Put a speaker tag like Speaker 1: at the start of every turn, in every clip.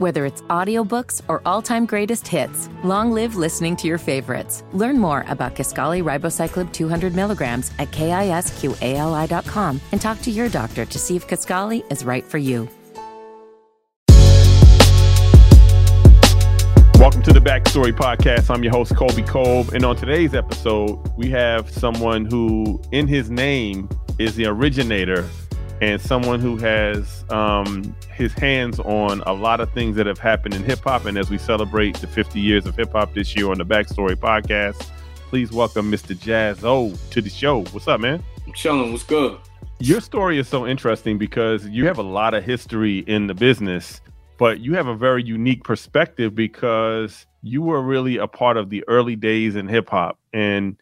Speaker 1: Whether it's audiobooks or all-time greatest hits, long live listening to your favorites. Learn more about Kisqali Ribociclib 200 milligrams at kisqali.com and talk to your doctor to see if Kisqali is right for you.
Speaker 2: Welcome to the Backstory Podcast. I'm your host, Colby Colb. And on today's episode, we have someone who, in his name, is the originator and someone who has um, his hands on a lot of things that have happened in hip hop. And as we celebrate the 50 years of hip hop this year on the Backstory Podcast, please welcome Mr. Jaz-O to the show. What's up, man?
Speaker 3: I'm chilling. What's good?
Speaker 2: Your story is so interesting because you have a lot of history in the business, but you have a very unique perspective because you were really a part of the early days in hip hop and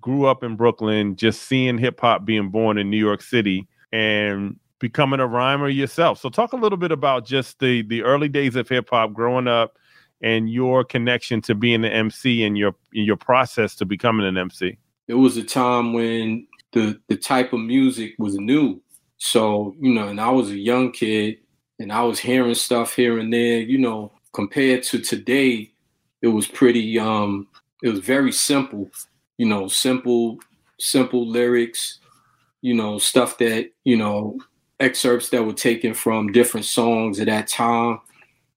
Speaker 2: grew up in Brooklyn, just seeing hip hop being born in New York City and becoming a rhymer yourself. So talk a little bit about just the the early days of hip hop growing up and your connection to being an MC and your your process to becoming an MC.
Speaker 3: It was a time when the the type of music was new. So, you know, and I was a young kid and I was hearing stuff here and there, you know, compared to today, it was pretty um it was very simple, you know, simple simple lyrics, you know, stuff that, you know, excerpts that were taken from different songs at that time,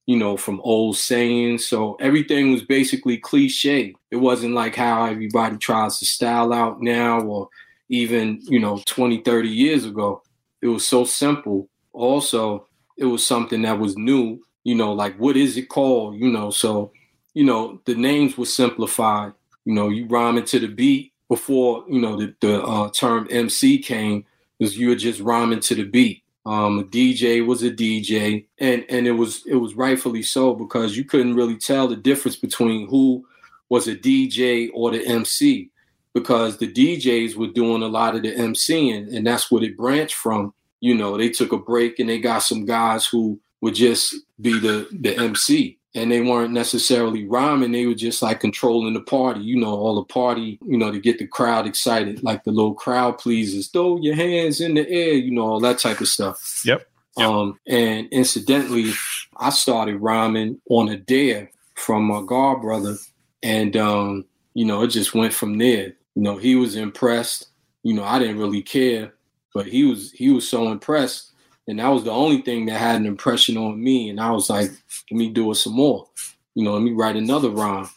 Speaker 3: you know, from old sayings. So everything was basically cliche. It wasn't like how everybody tries to style out now or even, you know, 20, 30 years ago. It was so simple. Also, it was something that was new, you know, like what is it called, you know, so, you know, the names were simplified. You know, you rhyming to the beat before, you know, the, the uh, term MC came was you were just rhyming to the beat. Um, a DJ was a DJ, and and it was it was rightfully so because you couldn't really tell the difference between who was a DJ or the MC because the DJs were doing a lot of the MCing, and that's what it branched from. You know, they took a break and they got some guys who would just be the the MC and they weren't necessarily rhyming. They were just like controlling the party, you know, all the party, you know, to get the crowd excited, like the little crowd pleasers, throw your hands in the air, you know, all that type of stuff.
Speaker 2: Yep. yep.
Speaker 3: Um, and incidentally, I started rhyming on a dare from my god brother, and um, you know, it just went from there. You know, he was impressed. You know, I didn't really care, but he was he was so impressed and that was the only thing that had an impression on me. And I was like, let me do it some more. You know, let me write another rhyme.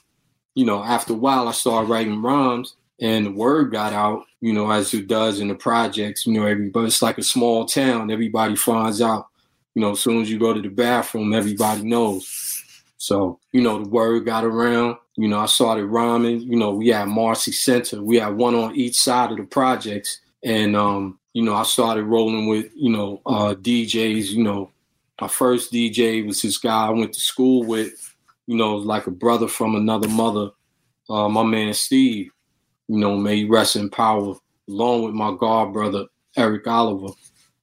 Speaker 3: You know, after a while, I started writing rhymes and the word got out, you know, as it does in the projects. You know, everybody, it's like a small town. Everybody finds out. You know, as soon as you go to the bathroom, everybody knows. So, you know, the word got around. You know, I started rhyming. You know, we had Marcy Center. We had one on each side of the projects. And um, you know, I started rolling with, you know, uh, DJs. You know, my first DJ was this guy I went to school with, you know, like a brother from another mother, uh, my man Steve, you know, may rest in power, along with my god brother, Eric Oliver.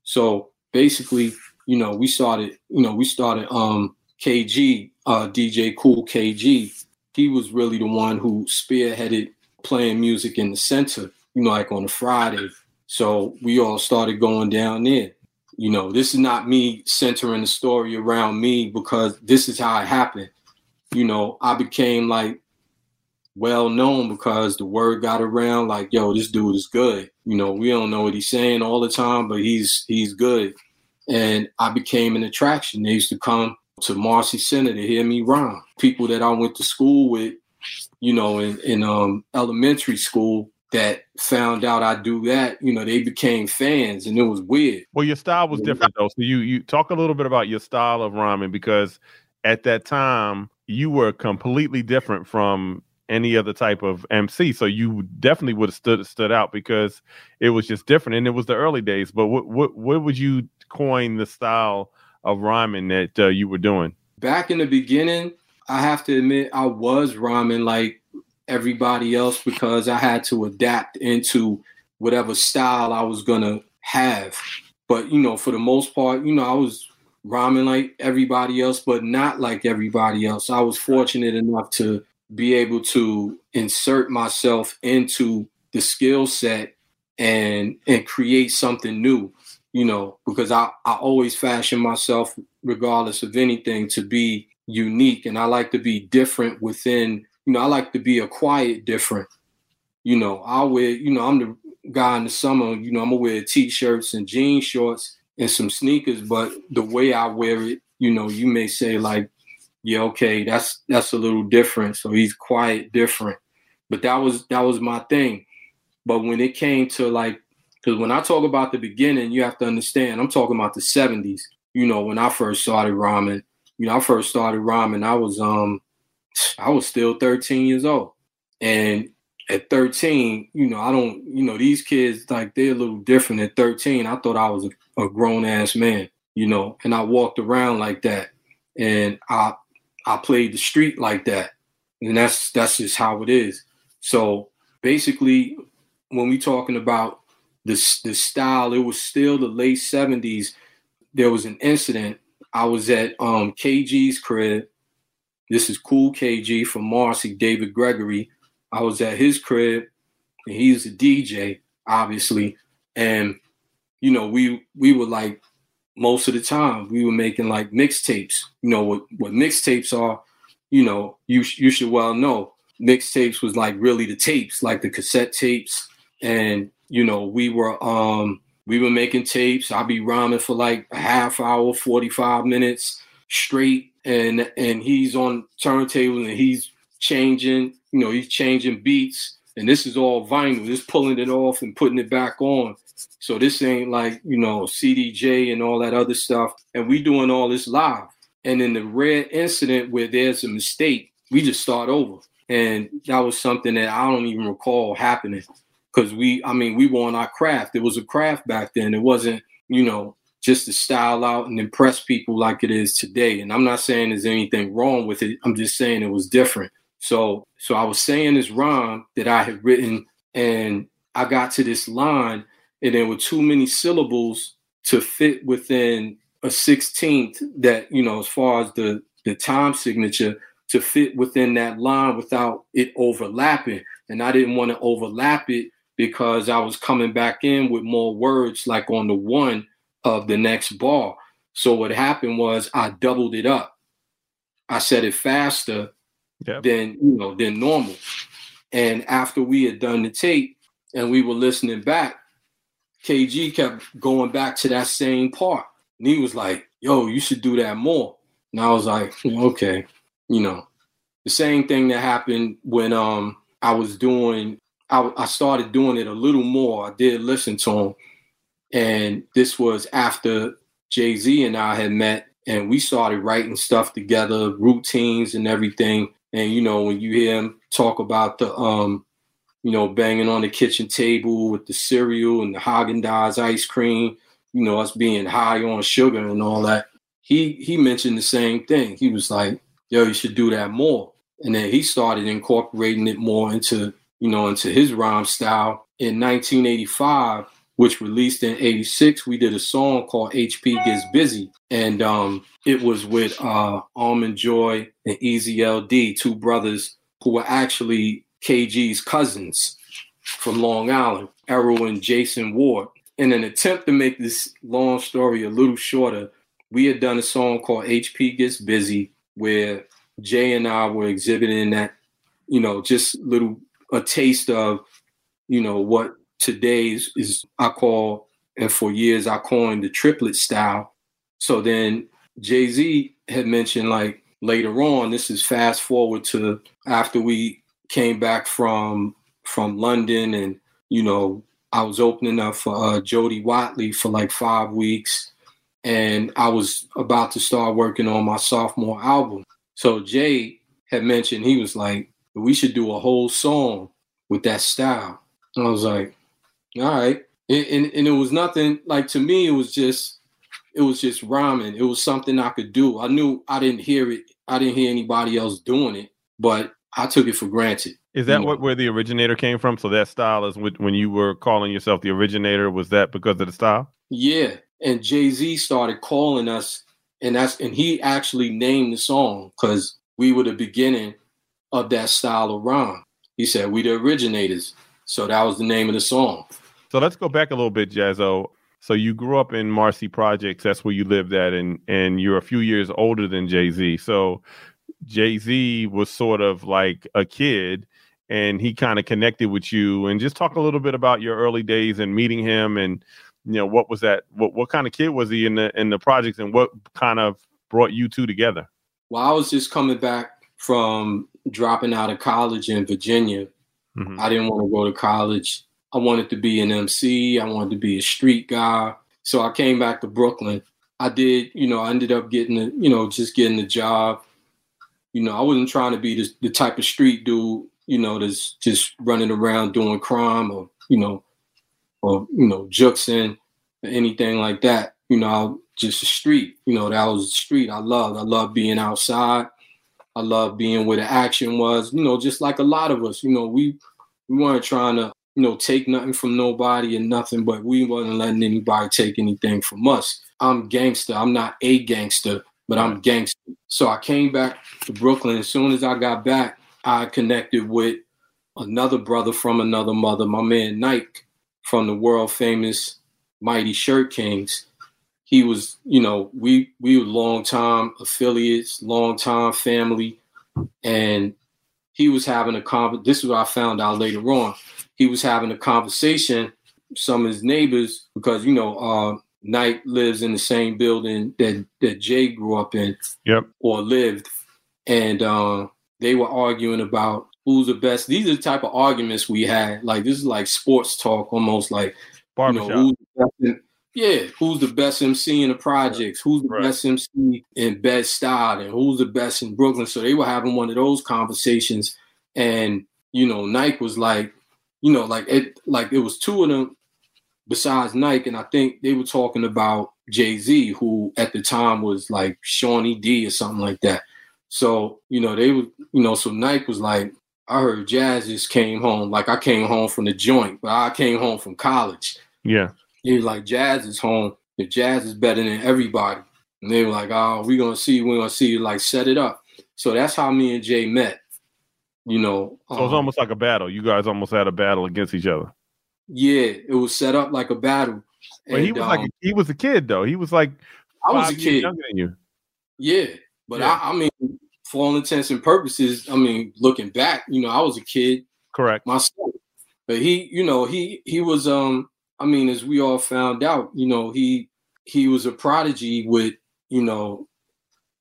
Speaker 3: So basically, you know, we started, you know, we started um KG, uh, DJ Cool KG. He was really the one who spearheaded playing music in the center, you know, like on a Friday so we all started going down there. You know, this is not me centering the story around me because this is how it happened. You know, I became like well known because the word got around like, yo, this dude is good. You know, we don't know what he's saying all the time, but he's he's good. And I became an attraction. They used to come to Marcy Center to hear me rhyme. People that I went to school with, you know, in, in um, elementary school, that found out I do that, you know, they became fans and it was weird.
Speaker 2: Well, your style was different though. So you you talk a little bit about your style of rhyming because at that time you were completely different from any other type of MC. So you definitely would have stood stood out because it was just different and it was the early days. But what what what would you coin the style of rhyming that uh, you were doing?
Speaker 3: Back in the beginning, I have to admit I was rhyming like everybody else because I had to adapt into whatever style I was gonna have. But you know, for the most part, you know, I was rhyming like everybody else, but not like everybody else. I was fortunate enough to be able to insert myself into the skill set and and create something new. you know, because I, I always fashion myself, regardless of anything, to be unique. And I like to be different within, you know, I like to be a quiet different. You know, I wear, you know, I'm the guy in the summer, you know, I'm gonna wear t-shirts and jean shorts and some sneakers, but the way I wear it, you know, you may say like, yeah, okay, that's that's a little different. So he's quiet different. But that was that was my thing. But when it came to like, because when I talk about the beginning, you have to understand, I'm talking about the 70s. You know, when I first started rhyming, you know, I first started rhyming, I was um I was still 13 years old. And at 13, you know, I don't, you know, these kids like they're a little different at 13. I thought I was a, a grown ass man, you know, and I walked around like that. And I I played the street like that. And that's that's just how it is. So basically when we talking about the the style, it was still the late 70s. There was an incident. I was at um, KG's crib. This is Cool KG from Marcy, David Gregory. I was at his crib, and he's a DJ, obviously. And you know, we we were like most of the time we were making like mixtapes. You know what what mixtapes are. You know, you you should well know mixtapes was like really the tapes, like the cassette tapes and you know we were um we were making tapes i'd be rhyming for like a half hour 45 minutes straight and and he's on turntables and he's changing you know he's changing beats. And this is all vinyl just pulling it off and putting it back on. So this ain't like you know cdj and all that other stuff. And we doing all this live. And in the rare incident where there's a mistake we just start over. And that was something that i don't even recall happening. Because we, I mean, we were on our craft. It was a craft back then. It wasn't, you know, just to style out and impress people like it is today. And I'm not saying there's anything wrong with it. I'm just saying it was different. So, so I was saying this rhyme that I had written, and I got to this line, and there were too many syllables to fit within a 16th. That you know, as far as the the time signature to fit within that line without it overlapping, and I didn't want to overlap it because I was coming back in with more words like on the one of the next bar. So what happened was I doubled it up. I said it faster yep. than you know than normal. And after we had done the tape and we were listening back, KG kept going back to that same part. And he was like, yo, you should do that more. And I was like, okay, you know. The same thing that happened when um I was doing I, I started doing it a little more. I did listen to him. And this was after Jay Z and I had met and we started writing stuff together, routines and everything. And you know, when you hear him talk about the um, you know, banging on the kitchen table with the cereal and the Haagen Dazs ice cream, you know, us being high on sugar and all that. He he mentioned the same thing. He was like, "Yo, you should do that more." And then he started incorporating it more into you know, into his rhyme style. In 1985, which released in 86, we did a song called HP Gets Busy. And um, it was with uh, Almond Joy and Easy LD, two brothers who were actually KG's cousins from Long Island, Errol and Jason Ward. In an attempt to make this long story a little shorter, we had done a song called HP Gets Busy where Jay and I were exhibiting that, you know, just little a taste of, you know, what today's is I call, and for years I coined the triplet style. So then Jay Z had mentioned like later on, this is fast forward to after we came back from from London and you know I was opening up for uh, Jody Watley for like five weeks, and I was about to start working on my sophomore album. So Jay had mentioned he was like, we should do a whole song with that style. And I was like, all right. And, and, and, it was nothing like to me, it was just it was just rhyming. It was something I could do. I knew I didn't hear it, I didn't hear anybody else doing it, but I took it for granted.
Speaker 2: Is that what where the originator came from? So that style is when you were calling yourself the originator, was that because of the style?
Speaker 3: Yeah. And Jay-Z started calling us and that's and he actually named the song because we were the beginning of that style of rhyme. He said, We the originators. So that was the name of the song.
Speaker 2: So let's go back a little bit, Jaz-O. So you grew up in Marcy Projects. That's where you lived at, and and you're a few years older than Jay Z. So Jay Z was sort of like a kid, and he kind of connected with you. And just talk a little bit about your early days and meeting him, and you know what was that? What what kind of kid was he in the in the projects, and what kind of brought you two together?
Speaker 3: Well, I was just coming back from dropping out of college in Virginia. Mm-hmm. I didn't want to go to college. I wanted to be an MC. I wanted to be a street guy. So I came back to Brooklyn. I did, you know, I ended up getting a, you know, just getting a job. You know, I wasn't trying to be the, the type of street dude, you know, that's just running around doing crime or, you know, or, you know, juxing or anything like that. You know, just a street, you know, that was the street I loved. I loved being outside. I loved being where the action was, you know, just like a lot of us, you know, we, we weren't trying to you know, take nothing from nobody and nothing, but we wasn't letting anybody take anything from us. I'm gangster. I'm not a gangster, but I'm gangster. So I came back to Brooklyn. As soon as I got back, I connected with another brother from another mother, my man Nike from the world famous Mighty Shirt Kings. He was, you know, we we were long time affiliates, long time family, and he was having a conversation. This is what I found out later on he was having a conversation some of his neighbors because you know uh Knight lives in the same building that that Jay grew up in
Speaker 2: yep.
Speaker 3: or lived. And uh, they were arguing about who's the best. These are the type of arguments we had. Like this is like sports talk almost like
Speaker 2: Barbershop.
Speaker 3: you know who's the best in, yeah who's the best MC in the projects? Who's the right. best MC in Bed Stuy? And who's the best in Brooklyn? So they were having one of those conversations. And you know Nike was like you know, like it like it was two of them besides Nike, and I think they were talking about Jay Z, who at the time was like Shawnee D or something like that. So, you know, they were, you know, so Nike was like, I heard Jaz just came home. Like I came home from the joint, but I came home from college.
Speaker 2: Yeah.
Speaker 3: He was like, Jaz is home. The Jaz is better than everybody. And they were like, oh, we're gonna see, we're gonna see, like set it up. So that's how me and Jay met you know.
Speaker 2: So um, it's almost like a battle. You guys almost had a battle against each other.
Speaker 3: Yeah, it was set up like a battle.
Speaker 2: But and, he was um, like a, he was a kid though. He was like
Speaker 3: I was a kid
Speaker 2: younger than you.
Speaker 3: Yeah, but yeah. I, I, mean, for all intents and purposes, I mean, looking back, you know, I was a kid.
Speaker 2: Correct.
Speaker 3: Myself, but he, you know, he he was um. I mean, as we all found out, you know, he he was a prodigy with you know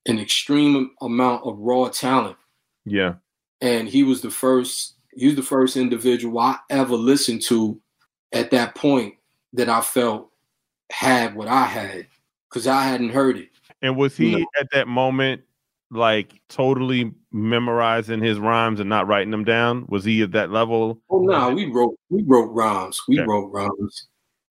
Speaker 3: an extreme amount of raw talent.
Speaker 2: Yeah
Speaker 3: and he was the first he was the first individual I ever listened to at that point that I felt had what I had because I hadn't heard it.
Speaker 2: And was he you know? at that moment like totally memorizing his rhymes and not writing them down? Was he at that level?
Speaker 3: Oh no, we wrote we wrote rhymes. We okay. wrote rhymes,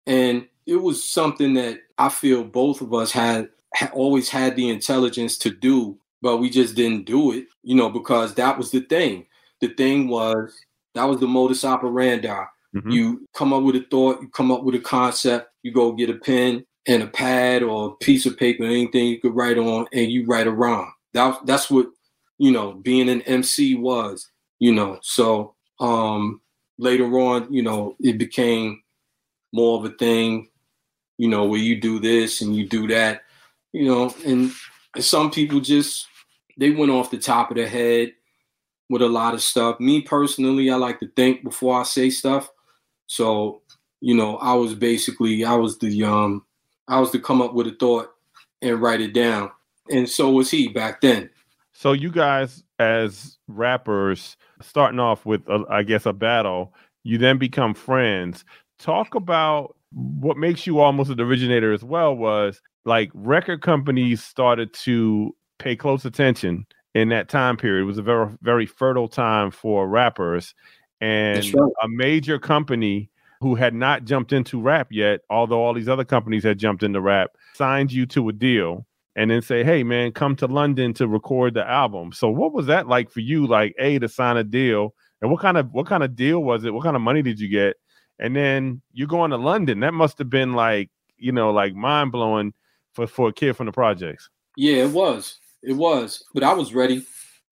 Speaker 3: and it was something that I feel both of us had, had always had the intelligence to do but we just didn't do it, you know, because that was the thing. The thing was that was the modus operandi. Mm-hmm. You come up with a thought, you come up with a concept, you go get a pen and a pad or a piece of paper, anything you could write on, and you write a rhyme. That that's what you know being an MC was, you know. So um later on, you know, it became more of a thing, you know, where you do this and you do that, you know, and some people just they went off the top of the head with a lot of stuff. Me personally, I like to think before I say stuff. So, you know, I was basically I was the um I was to come up with a thought and write it down. And so was he back then.
Speaker 2: So you guys as rappers starting off with a, I guess a battle, you then become friends. Talk about what makes you almost an originator as well was like record companies started to pay close attention in that time period. It was a very very fertile time for rappers, and right. a major company who had not jumped into rap yet, although all these other companies had jumped into rap, signed you to a deal and then say, "Hey, man, come to London to record the album." So, what was that like for you? Like, a to sign a deal, and what kind of what kind of deal was it? What kind of money did you get? And then you're going to London. That must have been like, you know, like mind blowing for for a kid from the projects.
Speaker 3: Yeah, it was. It was. But I was ready.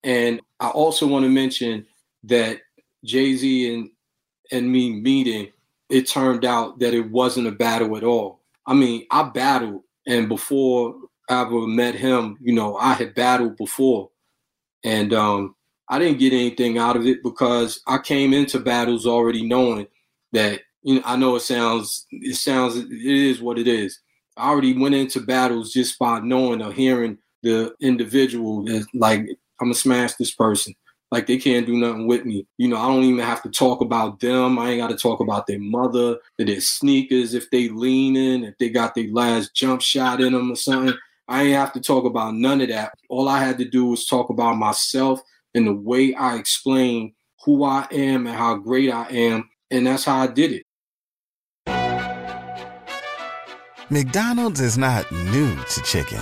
Speaker 3: And I also want to mention that Jay-Z and and me meeting, it turned out that it wasn't a battle at all. I mean, I battled, and before I ever met him, you know, I had battled before, and um, I didn't get anything out of it because I came into battles already knowing that you know. I know it sounds it sounds it is what it is. I already went into battles just by knowing or hearing the individual that like I'm gonna smash this person. Like they can't do nothing with me. You know, I don't even have to talk about them. I ain't got to talk about their mother, their sneakers, if they leaning, if they got their last jump shot in them or something. I ain't have to talk about none of that. All I had to do was talk about myself and the way I explain who I am and how great I am. And that's how I did it.
Speaker 4: McDonald's is not new to chicken.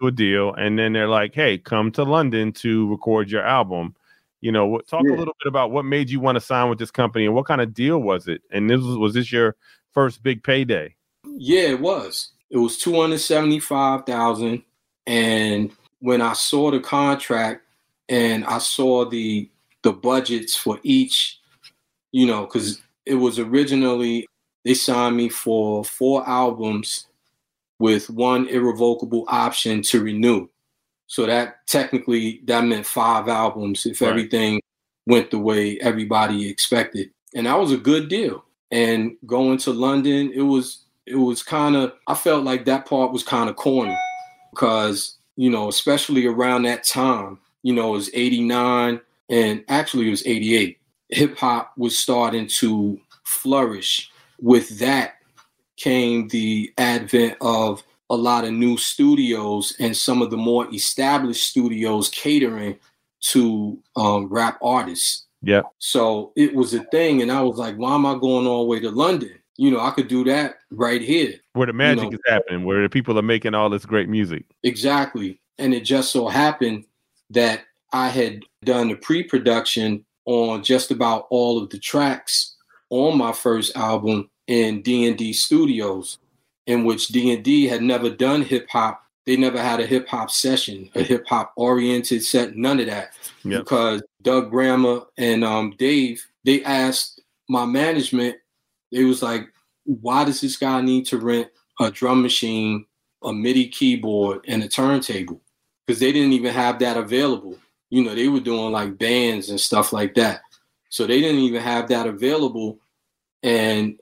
Speaker 2: To a deal, and then they're like, "Hey, come to London to record your album." You know, talk
Speaker 3: Yeah.
Speaker 2: a little bit about what made you want to sign with this company, and what kind of deal was it? And this was was this your first big payday?
Speaker 3: Yeah, it was. It was two hundred seventy-five thousand, and when I saw the contract and I saw the the budgets for each, you know, because it was originally they signed me for four albums with one irrevocable option to renew. So that technically that meant five albums if
Speaker 2: Right.
Speaker 3: everything went the way everybody expected. And that was a good deal. And going to London, it was it was kind of I felt like that part was kind of corny because, you know, especially around that time, you know, it was 89 and actually it was 88. Hip hop was starting to flourish. With that came the advent of a lot of new studios and some of the more established studios catering to um, rap artists.
Speaker 2: Yeah,
Speaker 3: So it was a thing, and I was like, why am I going all the way to London? You know, I could do that right here.
Speaker 2: where the magic
Speaker 3: know-
Speaker 2: is happening, where the people are making all this great music.
Speaker 3: Exactly. And it just so happened that I had done the pre-production on just about all of the tracks on my first album in D&D Studios, in which D&D had never done hip hop. They never had a hip hop session, a hip hop oriented set, none of that.
Speaker 2: Yep.
Speaker 3: Because Doug Grama and um, Dave, they asked my management, they was like, why does this guy need to rent a drum machine, a MIDI keyboard, and a turntable? Because they didn't even have that available. You know, they were doing like bands and stuff like that. So they didn't even have that available. And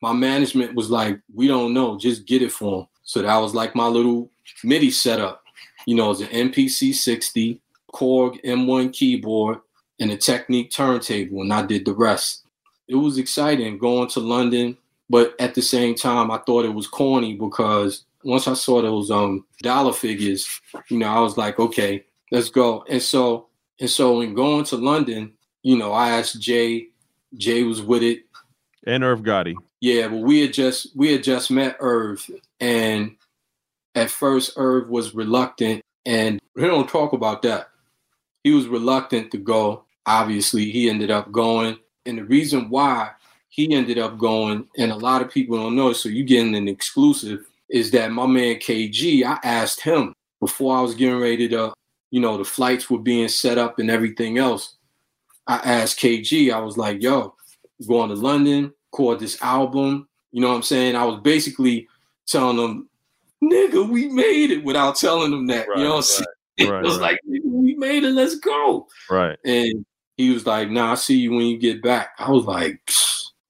Speaker 3: my management was like, we don't know, just get it for him. So that was like my little MIDI setup. You know, it's an MPC 60, Korg M1 keyboard, and a Technics turntable, and I did the rest. It was exciting going to London, but at the same time, I thought it was corny because once I saw those um dollar figures, you know, I was like, okay, let's go. And so and so in going to London, you know, I asked Jay, Jay was with it.
Speaker 2: And Irv Gotti.
Speaker 3: Yeah, well, we had just we had just met Irv, and at first Irv was reluctant, and we don't talk about that. He was reluctant to go. Obviously, he ended up going, and the reason why he ended up going, and a lot of people don't know, so you getting an exclusive, is that my man KG. I asked him before I was getting ready to, you know, the flights were being set up and everything else. I asked KG. I was like, "Yo, going to London, record this album. You know what I'm saying? I was basically telling them, nigga, we made it without telling them that. you know what I'm saying?
Speaker 2: right,
Speaker 3: it was
Speaker 2: right.
Speaker 3: like, we made it, let's go.
Speaker 2: Right.
Speaker 3: And he was like, nah, I'll see you when you get back. I was like,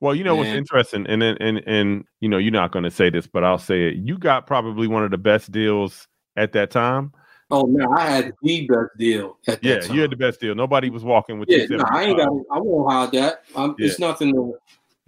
Speaker 2: Well, you know what's interesting, and then and and you know you're not going to say this, but I'll say it. You got probably one of the best deals at that time.
Speaker 3: oh man, I had the best deal at that
Speaker 2: Yeah, you had the best deal. Nobody was walking with
Speaker 3: yeah,
Speaker 2: you.
Speaker 3: no, I ain't got I won't hide that. I'm, It's nothing to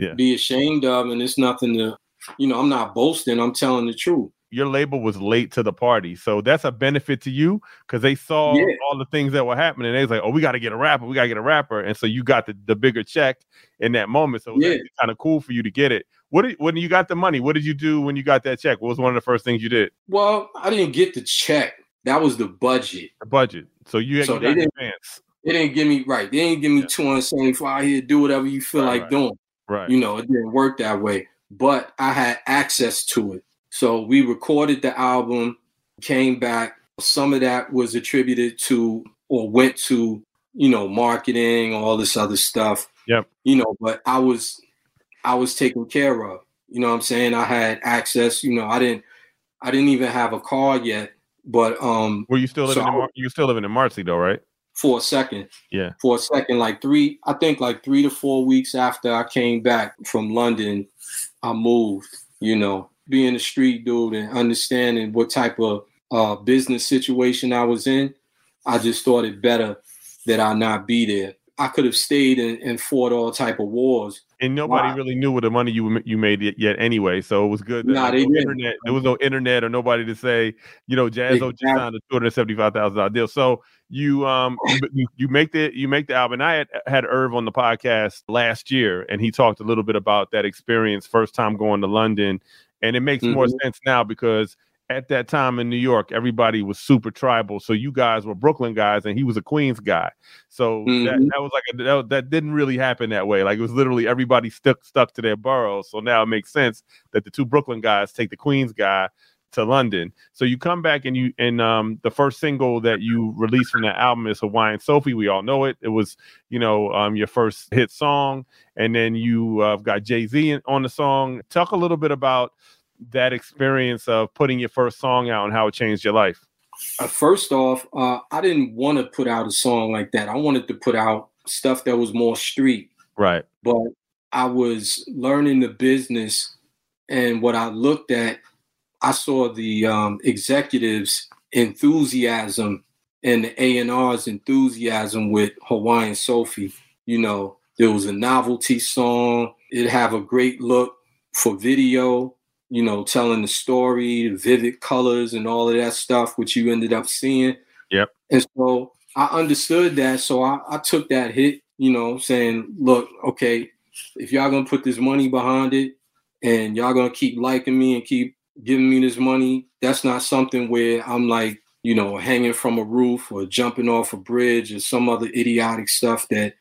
Speaker 2: Yeah.
Speaker 3: be ashamed of, and it's nothing to, you know, I'm not boasting, I'm telling the truth.
Speaker 2: Your label was late to the party, so that's a benefit to you because they saw
Speaker 3: Yeah.
Speaker 2: all the things that were happening. They was like, "Oh, we got to get a rapper. We got to get a rapper," and so you got the, the bigger check in that moment. So
Speaker 3: Yeah.
Speaker 2: kind of cool for you to get it what did, when you got the money? What did you do when you got that check? What was one of the first things you did?
Speaker 3: Well, I didn't get the check. That was the budget.
Speaker 2: The budget. So you,
Speaker 3: So
Speaker 2: you
Speaker 3: they didn't-
Speaker 2: advance.
Speaker 3: They didn't give me right. They didn't give me
Speaker 2: Yeah.
Speaker 3: 275 here, do whatever you feel
Speaker 2: Right,
Speaker 3: like
Speaker 2: right.
Speaker 3: doing.
Speaker 2: Right.
Speaker 3: You know, it didn't work that way. But I had access to it. So we recorded the album, came back. Some of that was attributed to or went to, you know, marketing, all this other stuff.
Speaker 2: Yep.
Speaker 3: You know, but I was I was taken care of. You know what I'm saying? I had access, you know, I didn't I didn't even have a car yet, but um
Speaker 2: Were you still living
Speaker 3: So
Speaker 2: in Mar- you still living in Marcy though, right?
Speaker 3: For a second.
Speaker 2: Yeah.
Speaker 3: For a second, like three, I think like three to four weeks after I came back from London, I moved, you know, being a street dude and understanding what type of uh, business situation I was in, I just thought it better that I not be there. I could have stayed and, and fought all type of wars.
Speaker 2: And nobody
Speaker 3: Wow.
Speaker 2: really knew what the money you you made yet, anyway. So it was good. That
Speaker 3: Nah,
Speaker 2: there was no internet. There was no internet or nobody to say, you know, Jaz-O just
Speaker 3: Exactly.
Speaker 2: signed a two hundred seventy five thousand dollar deal. So you um you, make the you make the album. And I had had Irv on the podcast last year, and he talked a little bit about that experience, first time going to London, and it makes more
Speaker 3: Mhm.
Speaker 2: sense now because at that time in New York, everybody was super tribal. So you guys were Brooklyn guys, and he was a Queens guy. So that,
Speaker 3: Mhm.
Speaker 2: that was like a, that, that didn't really happen that way. Like it was literally everybody stuck stuck to their boroughs. So now it makes sense that the two Brooklyn guys take the Queens guy to London. So you come back and you and um the first single that you released from that album is Hawaiian Sophie. We all know it. It was you know um your first hit song, and then you uh, got Jay Z on the song. Talk a little bit about that experience of putting your first song out and how it changed your life.
Speaker 3: Uh, first off, uh, I didn't want to put out a song like that. I wanted to put out stuff that was more street.
Speaker 2: Right.
Speaker 3: but I was learning the business, and what I looked at, I saw the um, executives' enthusiasm and the A and R's enthusiasm with Hawaiian Sophie. You know, there was a novelty song. It have a great look for video. You know, telling the story, vivid colors, and all of that stuff, which you ended up seeing.
Speaker 2: Yep.
Speaker 3: And so I understood that. So I, I took that hit, you know, saying, look, okay, if y'all gonna put this money behind it and y'all gonna keep liking me and keep giving me this money, that's not something where I'm like, you know, hanging from a roof or jumping off a bridge or some other idiotic stuff that,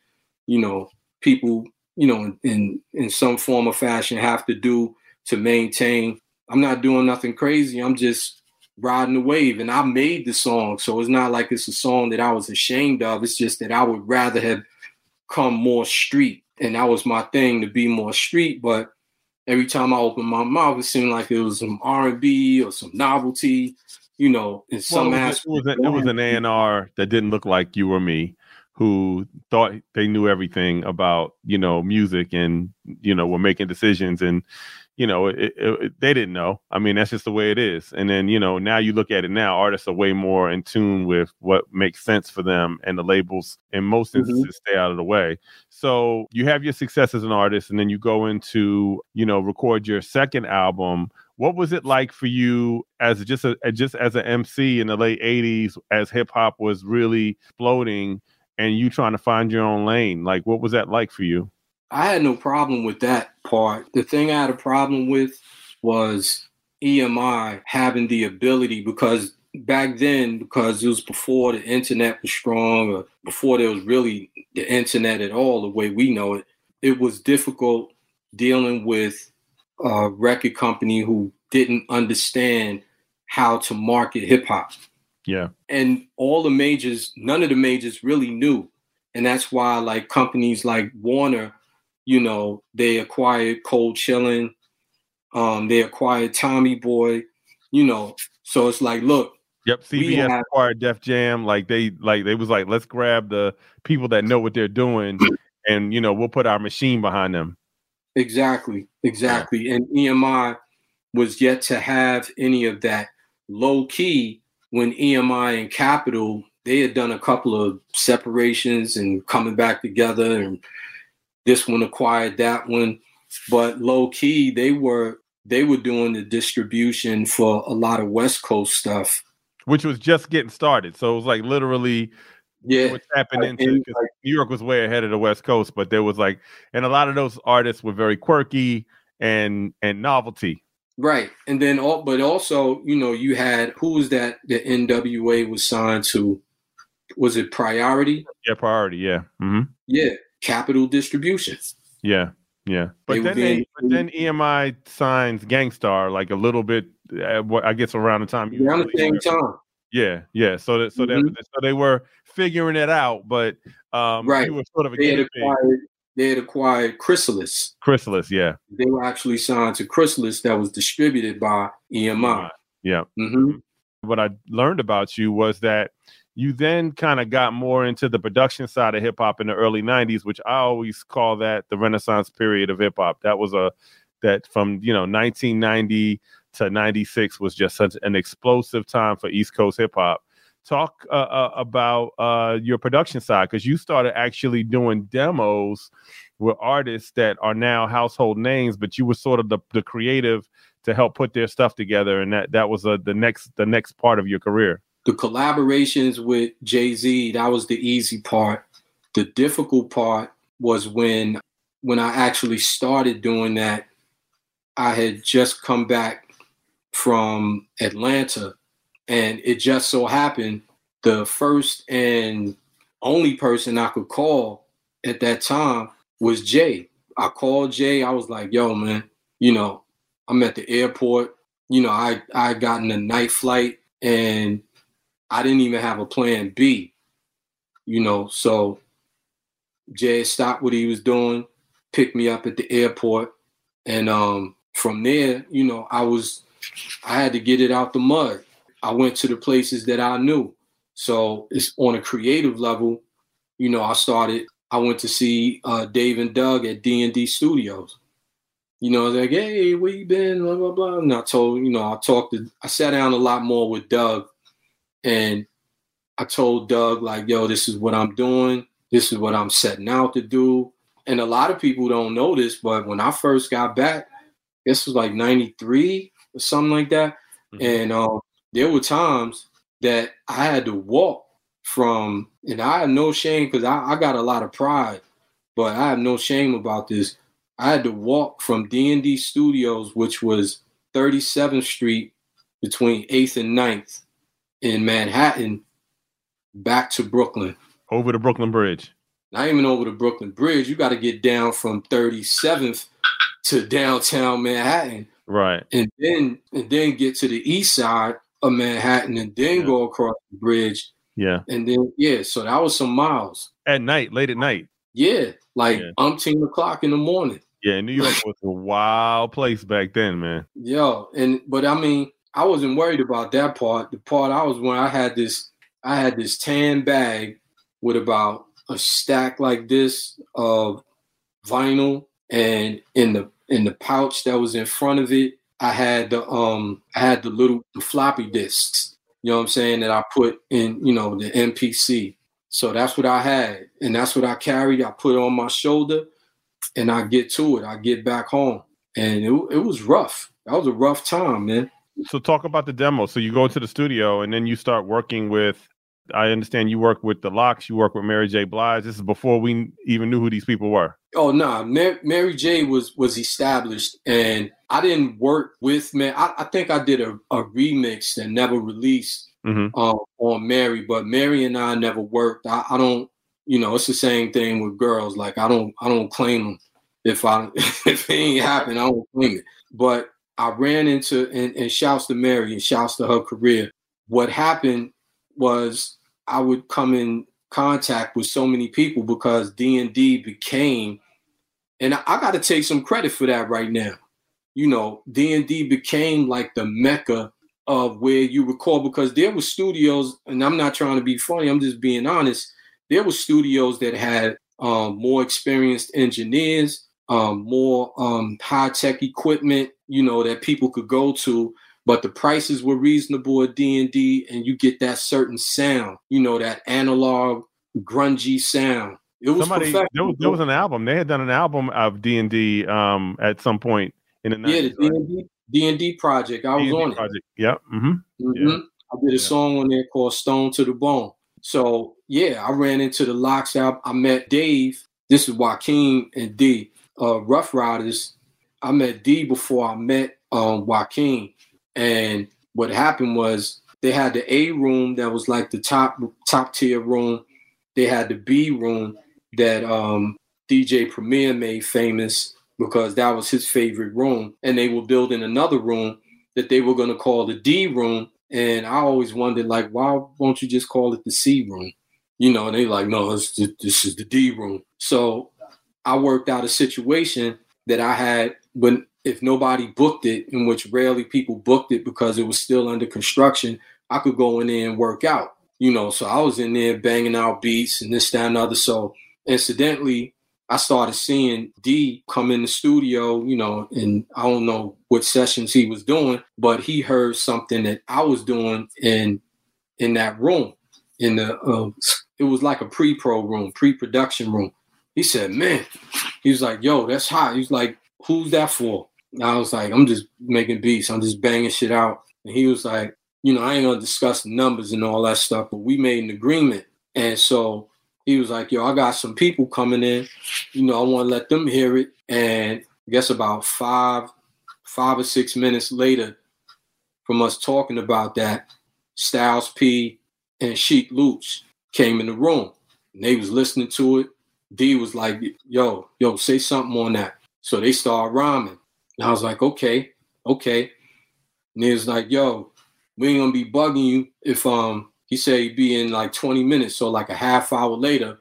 Speaker 3: you know, people, you know, in in some form or fashion have to do to maintain. I'm not doing nothing crazy. I'm just riding the wave. And I made the song. So it's not like it's a song that I was ashamed of. It's just that I would rather have come more street. And that was my thing to be more street. But every time I opened my mouth, it seemed like it was some R and B or some novelty, you know, in some aspect.
Speaker 2: it was, a- it was an A and R that didn't look like you or me, who thought they knew everything about you know music and you know were making decisions and you know it, it, they didn't know. I mean that's just the way it is. And then you know now you look at it now, artists are way more in tune with what makes sense for them, and the labels in most
Speaker 3: Mhm.
Speaker 2: instances stay out of the way. So you have your success as an artist, and then you go into you know record your second album what was it like for you as just a just as an MC in the late '80s, as hip hop was really exploding, and you trying to find your own lane? Like, what was that like for you?
Speaker 3: I had no problem with that part. The thing I had a problem with was EMI having the ability because back then, because it was before the internet was strong or before there was really the internet at all, the way we know it, it was difficult dealing with a record company who didn't understand how to market hip hop
Speaker 2: Yeah,
Speaker 3: and all the majors, none of the majors really knew. And that's why like companies like Warner, you know, they acquired Cold Chillin, um, they acquired Tommy Boy, you know. So it's like, look,
Speaker 2: yep. CBS
Speaker 3: have-
Speaker 2: acquired Def Jam. Like they like they was like, let's grab the people that know what they're doing, and you know we'll put our machine behind them.
Speaker 3: exactly, exactly. And EMI was yet to have any of that. Low key, when EMI and Capitol, they had done a couple of separations and coming back together, and this one acquired that one. But low key, they were they were doing the distribution for a lot of West Coast stuff.
Speaker 2: Which was just getting started, so it was like literally
Speaker 3: Yeah,
Speaker 2: what's happened
Speaker 3: like,
Speaker 2: into 'cause New York was way ahead of the West Coast, but there was like, and a lot of those artists were very quirky and and novelty.
Speaker 3: Right. And then all but also, you know, you had who was that the NWA was signed to? Was it priority?
Speaker 2: Yeah, priority, yeah. Mm-hmm.
Speaker 3: Yeah. Capitol distribution.
Speaker 2: Yeah. Yeah, but they then they, but then EMI signs Gang Starr like a little bit. Uh, I guess around the time
Speaker 3: around the same time.
Speaker 2: Yeah, yeah. So that so mm-hmm. that so they were figuring it out, but um,
Speaker 3: right.
Speaker 2: you were sort of a
Speaker 3: they had acquired they had acquired Chrysalis.
Speaker 2: Chrysalis, yeah.
Speaker 3: They were actually signed to Chrysalis that was distributed by EMI.
Speaker 2: Yeah.
Speaker 3: Mm-hmm.
Speaker 2: What I learned about you was that you then kind of got more into the production side of hip hop in the early 90s, which I always call that the renaissance period of hip hop. That was a that from, you know, 1990 to 96 was just such an explosive time for East Coast hip hop talk uh, uh, about uh, your production side because you started actually doing demos with artists that are now household names, but you were sort of the, the creative to help put their stuff together, and that that was uh, the next the next part of your career.
Speaker 3: The collaborations with Jay Z that was the easy part. The difficult part was when when I actually started doing that. I had just come back from Atlanta and it just so happened the first and only person I could call at that time was Jay. I called Jay. I was like, yo, man, you know, I'm at the airport. You know, I I gotten a night flight and I didn't even have a plan B. You know, so Jay stopped what he was doing, picked me up at the airport, and um, from there, you know, I was I had to get it out the mud. I went to the places that I knew. So it's on a creative level. You know, I started. I went to see uh, Dave and Doug at D and D Studios. You know, like, hey, where you been? Blah blah blah. And I told, you know, I talked to. I sat down a lot more with Doug, and I told Doug like, yo, this is what I'm doing. This is what I'm setting out to do. And a lot of people don't know this, but when I first got back, this was like '93 or something like that. Mm-hmm. And um, there were times that I had to walk from, and I have no shame because I, I got a lot of pride, but I have no shame about this. I had to walk from D&D Studios, which was 37th Street between 8th and 9th in Manhattan, back to Brooklyn.
Speaker 2: Over the Brooklyn Bridge.
Speaker 3: Not even over the Brooklyn Bridge. You got to get down from 37th to downtown Manhattan.
Speaker 2: Right.
Speaker 3: And then and then get to the east side of Manhattan and then yeah. go across the bridge.
Speaker 2: Yeah.
Speaker 3: And then yeah, so that was some miles.
Speaker 2: At night, late at night.
Speaker 3: Yeah, like yeah. umpteen o'clock in the morning.
Speaker 2: Yeah, New York was a wild place back then, man.
Speaker 3: Yo, and but I mean, I wasn't worried about that part. The part I was when I had this, I had this tan bag with about a stack like this of vinyl, and in the in the pouch that was in front of it, I had the um I had the little the floppy disks, you know what I'm saying, that I put in, you know, the MPC. So that's what I had. And that's what I carried. I put on my shoulder and I get to it. I get back home. And it, it was rough. That was a rough time, man.
Speaker 2: So talk about the demo. So you go to the studio and then you start working with I understand you work with the LOX. you work with Mary J. Blige. This is before we even knew who these people were.
Speaker 3: Oh no, nah. Mary, Mary J. was was established, and I didn't work with man. I, I think I did a, a remix that never released mm-hmm. uh, on Mary, but Mary and I never worked. I, I, don't, you know, it's the same thing with girls. Like I don't, I don't claim them. If I if it ain't happen, I don't claim it. But I ran into and, and shouts to Mary and shouts to her career. What happened was I would come in contact with so many people because D&D became and I, I got to take some credit for that right now. You know, D&D became like the mecca of where you record because there were studios and I'm not trying to be funny, I'm just being honest. There were studios that had um, more experienced engineers, um, more um, high tech equipment, you know, that people could go to but the prices were reasonable at D&D and you get that certain sound, you know, that analog grungy sound. It was
Speaker 2: Somebody, there was, there was an album. They had done an album of D&D um, at some point in the 90s.
Speaker 3: Yeah, the D&D, D&D project. I was D&D on
Speaker 2: project. it. Yep. Mm-hmm.
Speaker 3: Mm-hmm. Yeah. I did a yeah. song on there called Stone to the Bone. So yeah, I ran into the LOX out. I met Dave. This is Joaquin and D, uh, Ruff Ryders. I met D before I met um, Joaquin, and what happened was they had the A room that was like the top top tier room. They had the B room that um, DJ Premier made famous because that was his favorite room, and they were building another room that they were going to call the D room. And I always wondered, like, why won't you just call it the C room? You know, and they like, no, this is the D room. So I worked out a situation that I had when if nobody booked it, in which rarely people booked it because it was still under construction, I could go in there and work out. You know, so I was in there banging out beats and this, that, and other. So incidentally, I started seeing D come in the studio, you know, and I don't know what sessions he was doing, but he heard something that I was doing in in that room. In the uh, it was like a pre-pro room, pre-production room. He said, "Man," he was like, "Yo, that's hot." He's like, "Who's that for?" And I was like, "I'm just making beats. I'm just banging shit out." And he was like, "You know, I ain't gonna discuss the numbers and all that stuff, but we made an agreement." And so he was like, "Yo, I got some people coming in. You know, I want to let them hear it." And I guess about five, five or six minutes later, from us talking about that, Styles P and Sheek Louch came in the room. And they was listening to it. D was like, "Yo, yo, say something on that." So they start rhyming. And I was like, "Okay, okay." And he was like, "Yo, we ain't gonna be bugging you if um he said he'd be in like 20 minutes. So like a half hour later,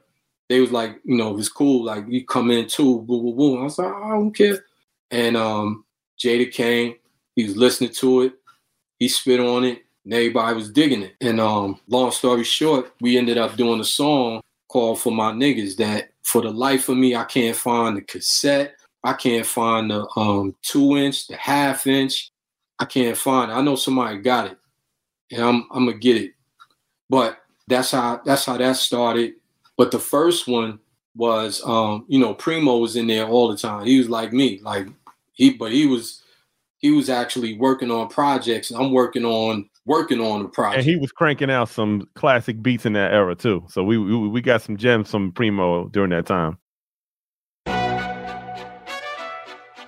Speaker 3: they was like, you know, it's cool. Like you come in too, boo, boo, boo. I was like, I don't care. And um, Jada came. He was listening to it. He spit on it. And everybody was digging it. And um, long story short, we ended up doing a song called "For My Niggas." That for the life of me, I can't find the cassette. I can't find the um, two inch, the half inch. I can't find it. I know somebody got it, and I'm I'm gonna get it. But that's how that's how that started. But the first one was um, you know, Primo was in there all the time. He was like me, like he but he was he was actually working on projects. I'm working on working on the project.
Speaker 2: And he was cranking out some classic beats in that era too. So we we, we got some gems from Primo during that time.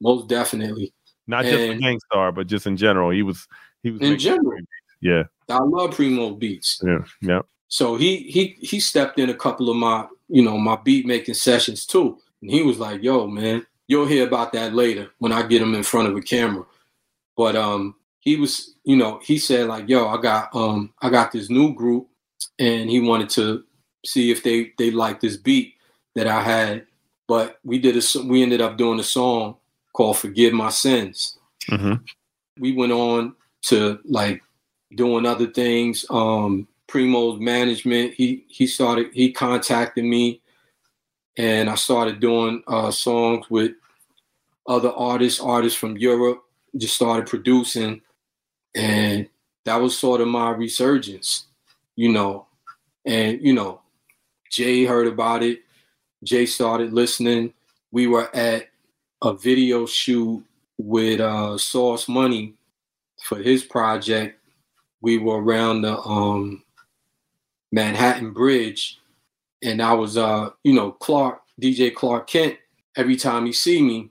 Speaker 3: Most definitely.
Speaker 2: Not just and, a Gang Starr, but just in general. He was he was
Speaker 3: in general.
Speaker 2: Yeah.
Speaker 3: I love Primo beats.
Speaker 2: Yeah. Yeah.
Speaker 3: So he he he stepped in a couple of my, you know, my beat making sessions too. And he was like, yo, man, you'll hear about that later when I get him in front of a camera. But um he was, you know, he said like, yo, I got um I got this new group and he wanted to see if they they like this beat that I had. But we did a we ended up doing a song called Forgive My Sins. Mm-hmm. We went on to like doing other things. Um, Primo's management, he he started he contacted me and I started doing uh, songs with other artists, artists from Europe, just started producing and that was sort of my resurgence, you know. And you know, Jay heard about it. Jay started listening. We were at a video shoot with uh, Sauce Money for his project. We were around the um, Manhattan Bridge, and I was, uh, you know, Clark, DJ Clark Kent. Every time he see me,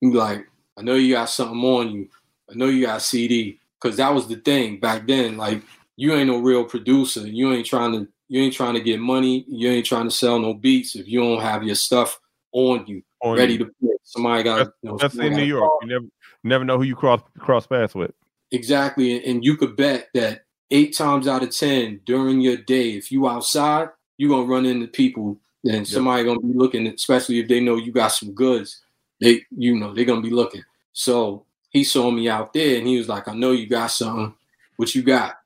Speaker 3: he like, I know you got something on you. I know you got CD, because that was the thing back then. Like, you ain't no real producer. You ain't trying to, you ain't trying to get money. You ain't trying to sell no beats if you don't have your stuff on you, on ready you. to play. Somebody got
Speaker 2: that's,
Speaker 3: you know,
Speaker 2: that's in New York. You never never know who you cross cross paths with.
Speaker 3: Exactly, and you could bet that eight times out of ten during your day, if you outside, you're gonna run into people, and yep. somebody gonna be looking, especially if they know you got some goods. They, you know, they're gonna be looking. So he saw me out there, and he was like, "I know you got something. What you got?"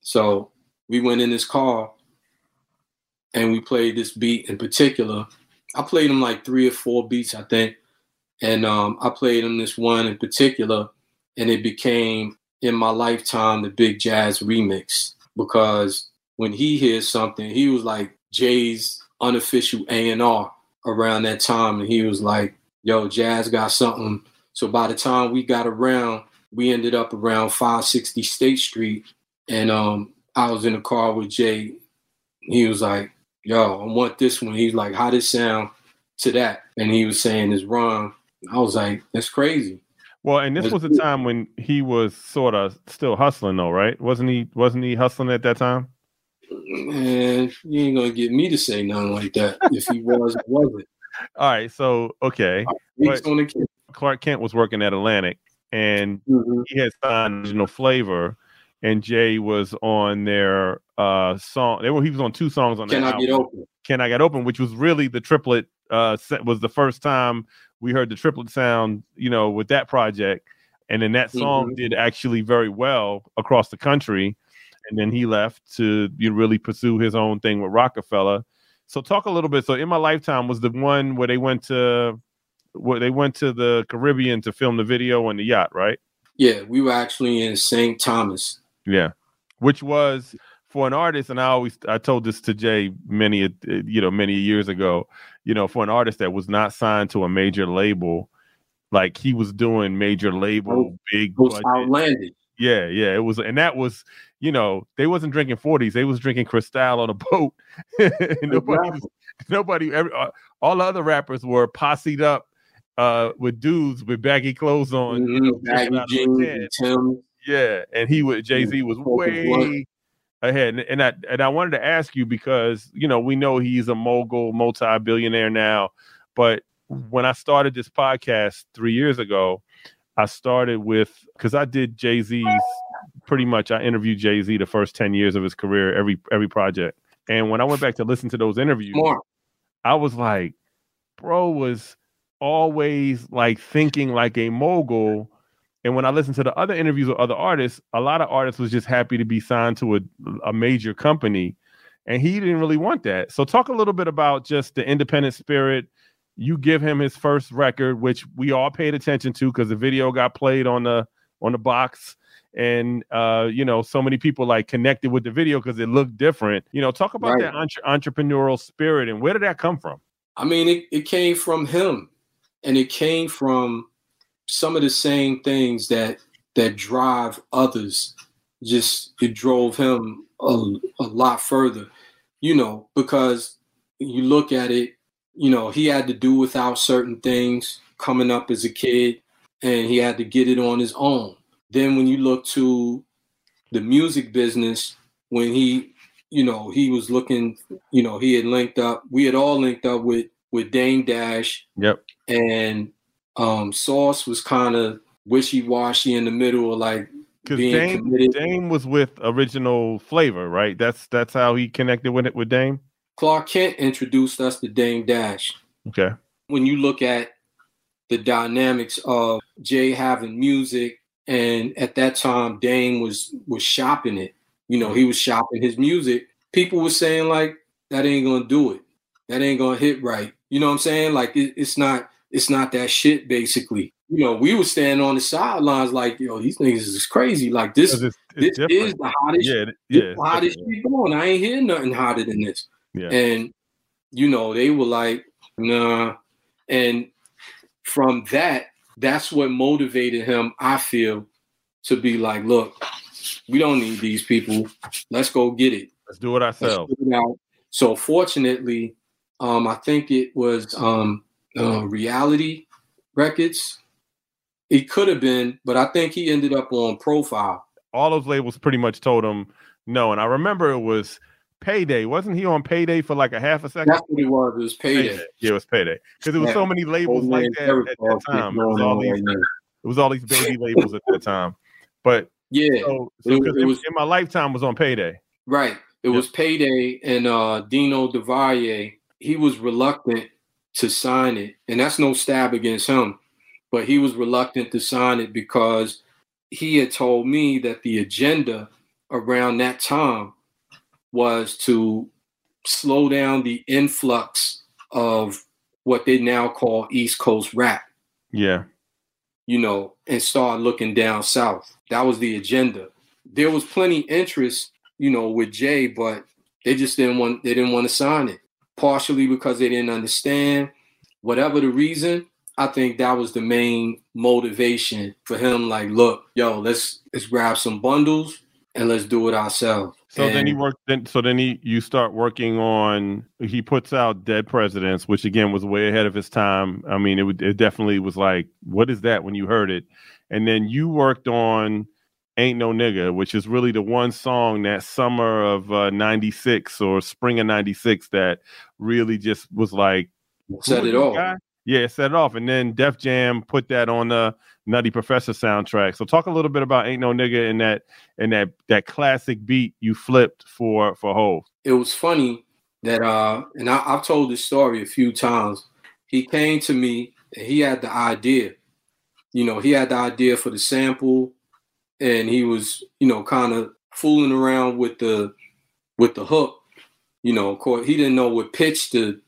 Speaker 3: So we went in this car, and we played this beat in particular I played him like three or four beats, I think. and um, I played him this one in particular, and it became in my lifetime the Big Jaz remix because when he hears something, he was like Jay's unofficial A and R around that time, and he was like, "Yo, Jaz got something." So by the time we got around, we ended up around 560 State Street, and um, I was in the car with Jay. He was like, "Yo, I want this one." He's like, "How does sound to that?" And he was saying it's wrong. I was like, "That's crazy."
Speaker 2: Well, and this was a time when he was sort of still hustling, though, right? Wasn't he? Wasn't he hustling at that time?
Speaker 3: Man, you ain't gonna get me to say nothing like that. if he was, wasn't.
Speaker 2: All right, so okay. But Clark Kent was working at Atlantic, and mm-hmm. he had signed original flavor, and Jay was on their uh song. They were he was on two songs on
Speaker 3: Can. I album. get open?
Speaker 2: Can I get open? Which was really the triplet. Uh, was the first time we heard the triplet sound. You know, with that project, and then that song mm-hmm. did actually very well across the country and then he left to you know, really pursue his own thing with Roc-A-Fella. So talk a little bit. So in my lifetime was the one where they went to where they went to the Caribbean to film the video on the yacht, right?
Speaker 3: Yeah, we were actually in St. Thomas.
Speaker 2: Yeah, which was for an artist, and I always I told this to Jay many you know many years ago. You know, for an artist that was not signed to a major label, like he was doing major label oh, big.
Speaker 3: outlandish.
Speaker 2: Yeah, yeah, it was, and that was, you know, they wasn't drinking forties; they was drinking Cristal on a boat. nobody, was, nobody, every, uh, all the other rappers were posseed up uh, with dudes with baggy clothes on,
Speaker 3: mm-hmm. you know, baggy jeans,
Speaker 2: Tim. Yeah, and he would Jay Z was way ahead, and, and I and I wanted to ask you because you know we know he's a mogul, multi billionaire now, but when I started this podcast three years ago I started with because I did Jay Z's pretty much. I interviewed Jay Z the first ten years of his career, every every project. And when I went back to listen to those interviews,
Speaker 3: More.
Speaker 2: I was like, bro was always like thinking like a mogul. And when I listened to the other interviews with other artists, a lot of artists was just happy to be signed to a, a major company. And he didn't really want that. So talk a little bit about just the independent spirit you give him his first record, which we all paid attention to because the video got played on the on the box, and uh, you know, so many people like connected with the video because it looked different. You know, talk about right. that entre- entrepreneurial spirit and where did that come from?
Speaker 3: I mean, it, it came from him, and it came from some of the same things that that drive others. Just it drove him a, a lot further, you know, because you look at it you know, he had to do without certain things coming up as a kid and he had to get it on his own. Then when you look to the music business, when he, you know, he was looking, you know, he had linked up, we had all linked up with with Dame Dash.
Speaker 2: Yep.
Speaker 3: And um Sauce was kind of wishy-washy in the middle of like
Speaker 2: because Dame, Dame was with original flavor, right? That's that's how he connected with it with Dame.
Speaker 3: Clark Kent introduced us to Dame Dash.
Speaker 2: Okay.
Speaker 3: When you look at the dynamics of Jay having music, and at that time Dame was was shopping it. You know, he was shopping his music. People were saying like, "That ain't gonna do it. That ain't gonna hit right." You know what I'm saying? Like, it, it's not. It's not that shit. Basically, you know, we were standing on the sidelines like, "Yo, these niggas is crazy. Like this, it's, it's this different. is the hottest. Yeah, yeah, the hottest shit going. I ain't hear nothing hotter than this."
Speaker 2: Yeah.
Speaker 3: And you know, they were like, nah. And from that, that's what motivated him, I feel, to be like, look, we don't need these people. Let's go get it.
Speaker 2: Let's do it ourselves.
Speaker 3: It so fortunately, um, I think it was um, uh, Reality Records. It could have been, but I think he ended up on Profile.
Speaker 2: All those labels pretty much told him no. And I remember it was Payday. Wasn't he on Payday for like a half a second?
Speaker 3: That's what it was. It was Payday. payday.
Speaker 2: Yeah, it was Payday. Because there was yeah. so many labels oh, like that at that time. It was all these, it was all these baby labels at that time. But
Speaker 3: yeah,
Speaker 2: so, so it, it was in my lifetime was on Payday.
Speaker 3: Right. It was Payday and uh, Dino Delvaille. He was reluctant to sign it, and that's no stab against him, but he was reluctant to sign it because he had told me that the agenda around that time was to slow down the influx of what they now call East Coast rap.
Speaker 2: Yeah.
Speaker 3: You know, and start looking down south. That was the agenda. There was plenty interest, you know, with Jay, but they just didn't want they didn't want to sign it. Partially because they didn't understand. Whatever the reason, I think that was the main motivation for him. Like, look, yo, let's let's grab some bundles and let's do it ourselves.
Speaker 2: So
Speaker 3: and,
Speaker 2: then he worked. Then so then he you start working on. He puts out Dead Presidents, which again was way ahead of his time. I mean, it would it definitely was like, what is that when you heard it? And then you worked on Ain't No Nigga, which is really the one song that summer of uh, 96 or spring of 96 that really just was like,
Speaker 3: set it off.
Speaker 2: Guy? Yeah, set it off. And then Def Jam put that on the Nutty Professor soundtrack. So talk a little bit about Ain't No Nigga and that and that that classic beat you flipped for for Hove.
Speaker 3: It was funny that uh and I, I've told this story a few times. He came to me and he had the idea. You know, he had the idea for the sample and he was, you know, kind of fooling around with the with the hook. You know, of course, he didn't know what pitch to,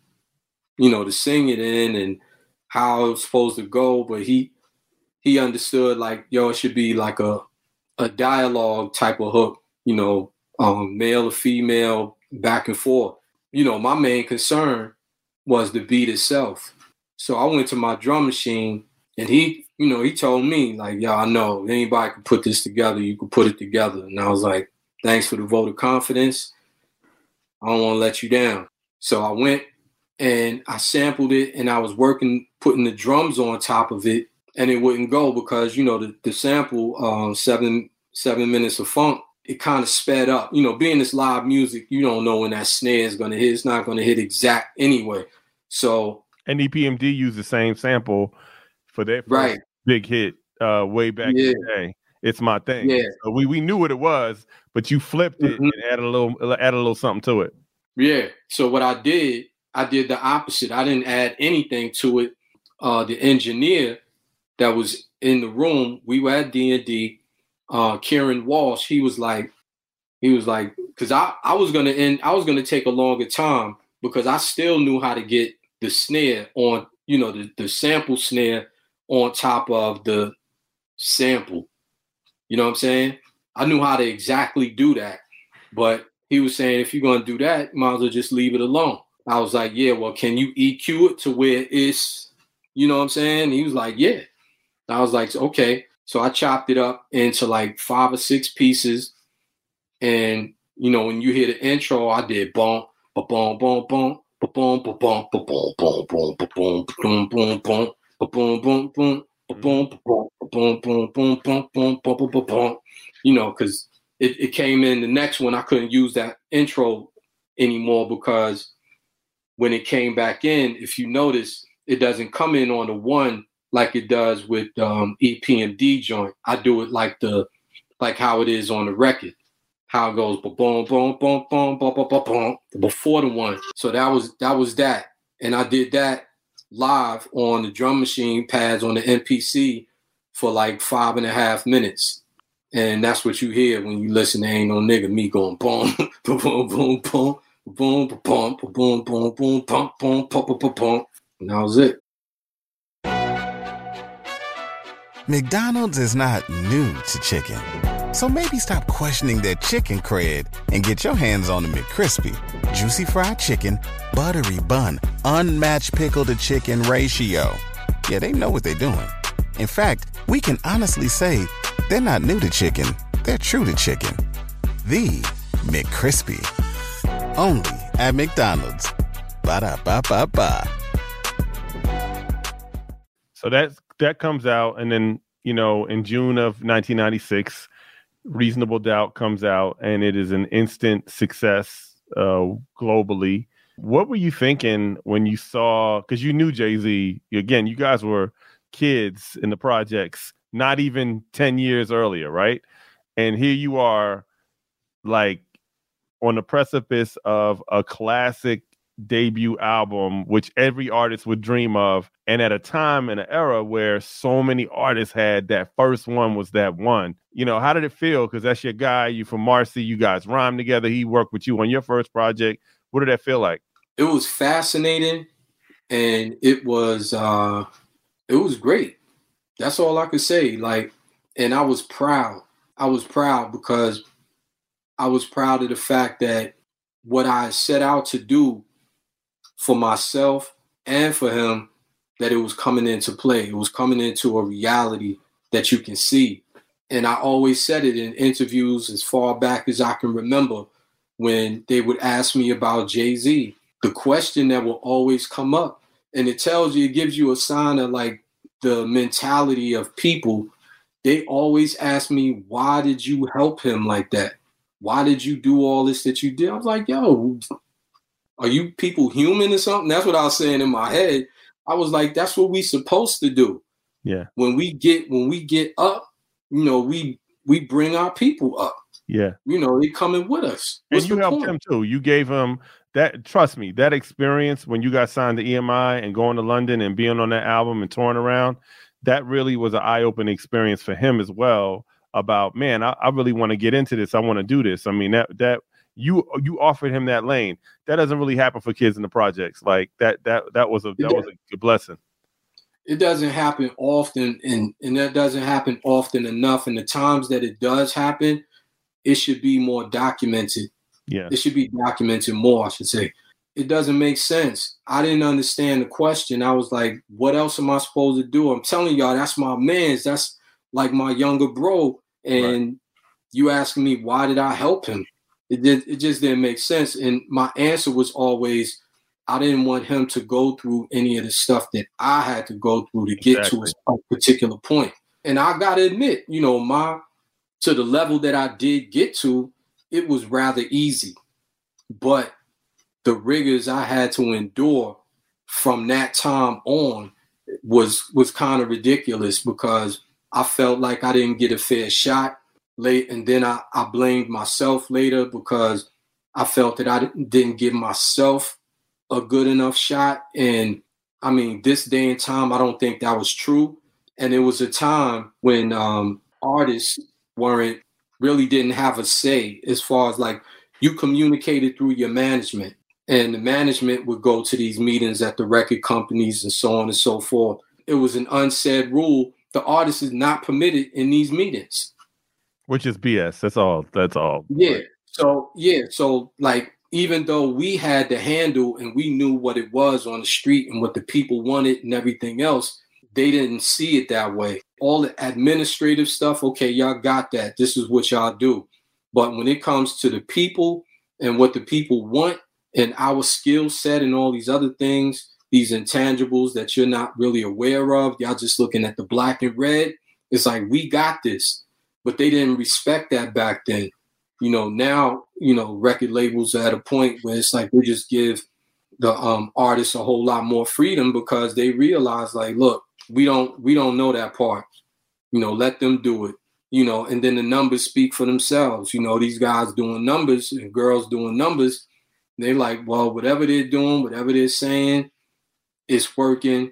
Speaker 3: you know, to sing it in and how it was supposed to go, but he he understood like, yo, it should be like a a dialogue type of hook, you know, um, male or female, back and forth. You know, my main concern was the beat itself. So I went to my drum machine and he, you know, he told me, like, yo, I know anybody can put this together, you can put it together. And I was like, thanks for the vote of confidence. I don't want to let you down. So I went and I sampled it and I was working, putting the drums on top of it, and it wouldn't go because you know the, the sample um, seven seven minutes of funk it kind of sped up. You know, being this live music, you don't know when that snare is going to hit. It's not going to hit exact anyway. So
Speaker 2: and EPMD used the same sample for their
Speaker 3: right
Speaker 2: big hit uh, way back yeah. in the day. It's my thing.
Speaker 3: Yeah,
Speaker 2: so we we knew what it was, but you flipped it mm-hmm. and added a little added a little something to it.
Speaker 3: Yeah. So what I did, I did the opposite. I didn't add anything to it. Uh, the engineer that was in the room, we were at D and D. Uh, Kieran Walsh, he was like, he was like, because I I was gonna end, I was gonna take a longer time because I still knew how to get the snare on, you know, the the sample snare on top of the sample. You know what I'm saying? I knew how to exactly do that, but he was saying if you're gonna do that, might as well just leave it alone. I was like, yeah, well, can you EQ it to where it's, you know what I'm saying? He was like, yeah. I was like, okay. So I chopped it up into like five or six pieces. And you know, when you hear the intro, I did boom, ba boom, boom, boom, boom, boom, ba boom, boom, boom, ba boom, boom, boom, boom, ba boom, boom, boom, ba boom, boom, boom, boom, boom, boom, boom, boom, boom, boom. You know, because it, it came in the next one, I couldn't use that intro anymore because when it came back in, if you notice, it doesn't come in on the one like it does with um, EPMD joint. I do it like the like how it is on the record. How it goes boom boom boom boom boom boom boom boom before the one. So that was that was that. And I did that live on the drum machine pads on the MPC for like five and a half minutes. And that's what you hear when you listen to Ain't No Nigga, me going boom, boom, boom, boom, boom, boom, boom, boom, boom, boom, boom, boom, boom, boom, boom, boom. And that was it.
Speaker 4: McDonald's is not new to chicken. So maybe stop questioning their chicken cred and get your hands on the McCrispy. Juicy fried chicken, buttery bun, unmatched pickle to chicken ratio. Yeah, they know what they're doing. In fact, we can honestly say they're not new to chicken, they're true to chicken. The McCrispy. Only at McDonald's. Ba da ba ba ba.
Speaker 2: So that's that comes out, and then you know, in June of 1996, Reasonable Doubt comes out, and it is an instant success uh, globally. What were you thinking when you saw? Because you knew Jay Z. Again, you guys were kids in the projects, not even 10 years earlier, right? And here you are, like on the precipice of a classic debut album, which every artist would dream of. And at a time and an era where so many artists had that first one was that one. You know, how did it feel? Because that's your guy. You from Marcy. You guys rhyme together. He worked with you on your first project. What did that feel like?
Speaker 3: It was fascinating, and it was uh, it was great. That's all I could say. Like, and I was proud. I was proud because I was proud of the fact that what I set out to do for myself and for him, that it was coming into play. It was coming into a reality that you can see. And I always said it in interviews as far back as I can remember when they would ask me about Jay Z. The question that will always come up, and it tells you, it gives you a sign of like the mentality of people. They always ask me, why did you help him like that? Why did you do all this that you did? I was like, yo, are you people human or something? That's what I was saying in my head. I was like, that's what we supposed to do.
Speaker 2: Yeah.
Speaker 3: When we get when we get up, you know, we we bring our people up.
Speaker 2: Yeah.
Speaker 3: You know, they coming with us. What's
Speaker 2: and you helped point? him too. You gave him that trust me, that experience when you got signed to EMI and going to London and being on that album and touring around, that really was an eye-opening experience for him as well. About man, I, I really want to get into this. I want to do this. I mean, that that you you offered him that lane. That doesn't really happen for kids in the projects. Like that that that was a that was a good blessing.
Speaker 3: It doesn't happen often, and and that doesn't happen often enough. And the times that it does happen, it should be more documented.
Speaker 2: Yeah,
Speaker 3: it should be documented more. I should say. It doesn't make sense. I didn't understand the question. I was like, "What else am I supposed to do?" I'm telling y'all, that's my man's. That's like my younger bro, and right. you asking me why did I help him? It did. It just didn't make sense. And my answer was always, I didn't want him to go through any of the stuff that I had to go through to get exactly. to a particular point. And I gotta admit, you know, my to the level that I did get to, it was rather easy. But the rigors I had to endure from that time on was was kind of ridiculous because I felt like I didn't get a fair shot late and then I, I blamed myself later because I felt that I didn't give myself a good enough shot. And I mean, this day and time, I don't think that was true. And it was a time when um, artists weren't really didn't have a say as far as like you communicated through your management and the management would go to these meetings at the record companies and so on and so forth. It was an unsaid rule. The artist is not permitted in these meetings
Speaker 2: which is BS. That's all. That's all.
Speaker 3: Yeah. So yeah. So like, even though we had the handle and we knew what it was on the street and what the people wanted and everything else, they didn't see it that way. All the administrative stuff, okay, y'all got that. This is what y'all do. But when it comes to the people and what the people want and our skill set and all these other things, these intangibles that you're not really aware of, y'all just looking at the black and red. It's like we got this but they didn't respect that back then. You know, now, you know, record labels are at a point where it's like we just give the um, artists a whole lot more freedom because they realize like, look, we don't we don't know that part. You know, let them do it. You know, and then the numbers speak for themselves. You know, these guys doing numbers and girls doing numbers. They're like, well, whatever they're doing, whatever they're saying, it's working,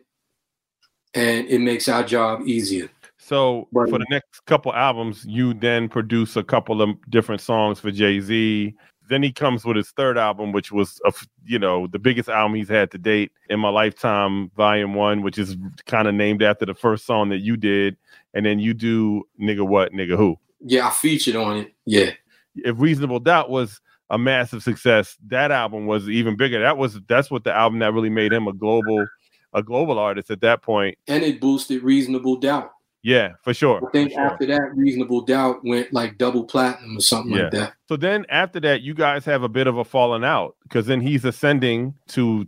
Speaker 3: and it makes our job easier.
Speaker 2: So right. for the next couple albums, you then produce a couple of different songs for Jay Z. Then he comes with his third album, which was, a, you know, the biggest album he's had to date in my lifetime, Volume One, which is kind of named after the first song that you did. And then you do "Nigga What, Nigga Who."
Speaker 3: Yeah, I featured on it. Yeah.
Speaker 2: If Reasonable Doubt was a massive success, that album was even bigger. That was that's what the album that really made him a global a global artist at that point.
Speaker 3: And it boosted Reasonable Doubt.
Speaker 2: Yeah, for sure.
Speaker 3: I think
Speaker 2: sure.
Speaker 3: after that, Reasonable Doubt went like double platinum or something yeah. like that.
Speaker 2: So then after that, you guys have a bit of a falling out because then he's ascending to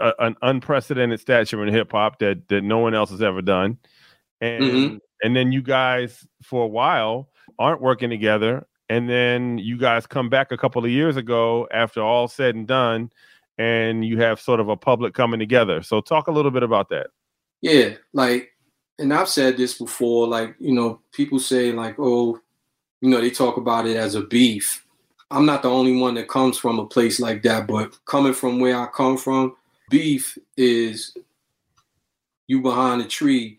Speaker 2: a, an unprecedented stature in hip hop that that no one else has ever done, and mm-hmm. And then you guys for a while aren't working together, and then you guys come back a couple of years ago after all said and done, and you have sort of a public coming together. So talk a little bit about that.
Speaker 3: Yeah, like and I've said this before, like, you know, people say, like, oh, you know, they talk about it as a beef. I'm not the only one that comes from a place like that, but coming from where I come from, beef is you behind a tree,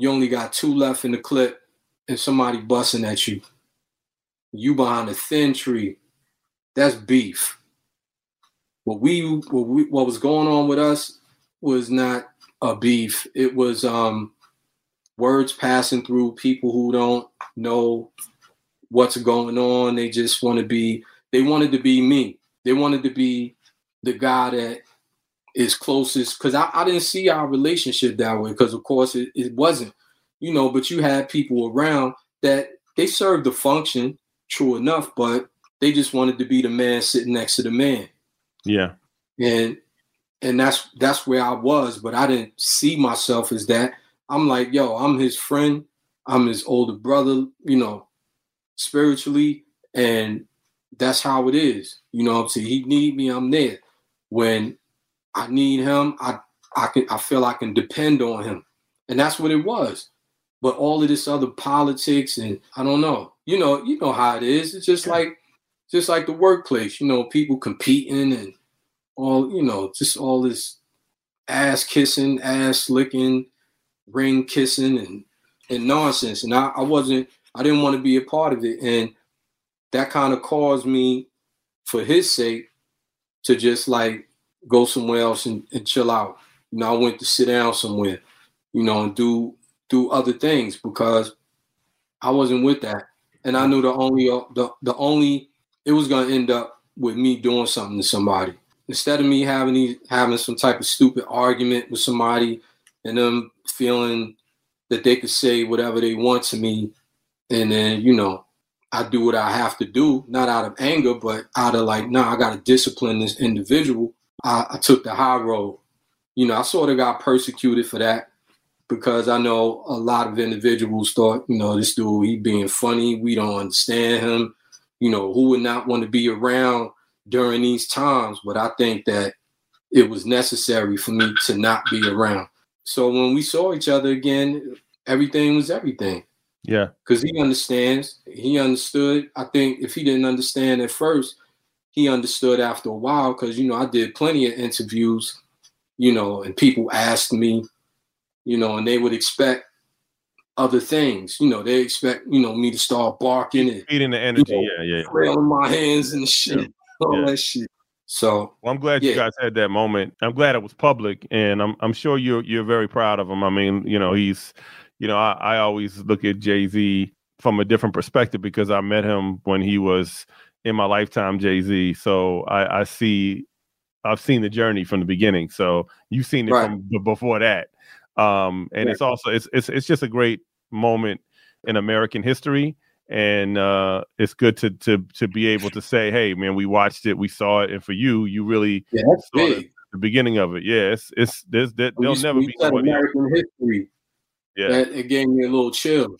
Speaker 3: you only got two left in the clip, and somebody busting at you. You behind a thin tree, that's beef. What we what we what was going on with us was not a beef. It was um, words passing through people who don't know what's going on. They just want to be. They wanted to be me. They wanted to be the guy that is closest. Because I, I didn't see our relationship that way. Because of course it, it wasn't. You know, but you had people around that they served the function, true enough, but they just wanted to be the man sitting next to the man.
Speaker 2: Yeah.
Speaker 3: And and that's that's where I was, but I didn't see myself as that. I'm like, yo, I'm his friend, I'm his older brother, you know, spiritually, and that's how it is. You know I'm saying? He need me, I'm there. When I need him, I I can I feel I can depend on him. And that's what it was. But all of this other politics and I don't know. You know, you know how it is. It's just like just like the workplace, you know, people competing and all, you know, just all this ass kissing, ass licking, ring kissing and and nonsense. And I, I wasn't I didn't want to be a part of it. And that kind of caused me, for his sake, to just like go somewhere else and, and chill out. You know, I went to sit down somewhere, you know, and do do other things because I wasn't with that. And I knew the only uh, the the only it was gonna end up with me doing something to somebody. Instead of me having these having some type of stupid argument with somebody and them feeling that they could say whatever they want to me and then, you know, I do what I have to do, not out of anger, but out of like, nah, I gotta discipline this individual. I, I took the high road. You know, I sort of got persecuted for that because I know a lot of individuals thought, you know, this dude, he being funny, we don't understand him you know, who would not want to be around during these times? But I think that it was necessary for me to not be around. So when we saw each other again, everything was everything.
Speaker 2: Yeah.
Speaker 3: Because he understands. He understood. I think if he didn't understand at first, he understood after a while because, you know, I did plenty of interviews, you know, and people asked me, you know, and they would expect other things. You know, they expect you know me to start barking and
Speaker 2: feeding the energy.
Speaker 3: You
Speaker 2: know, yeah, yeah,
Speaker 3: trailing my hands and shit, yeah. all yeah. that shit. So
Speaker 2: well, I'm glad yeah. you guys had that moment. I'm glad it was public, and I'm I'm sure you're you're very proud of him. I mean, you know, he's, you know, I, I always look at Jay Z from a different perspective because I met him when he was in my lifetime, Jay Z. So I, I see, I've seen the journey from the beginning. So you've seen it right. from before that. Um, and it's also it's, it's it's just a great moment in American history, and uh, it's good to to to be able to say, "Hey, man, we watched it, we saw it," and for you, you really
Speaker 3: yeah, saw
Speaker 2: the, the, beginning of it. Yeah, it's it's there's that there'll never be
Speaker 3: American history.
Speaker 2: Yeah,
Speaker 3: that, it gave me a little chill.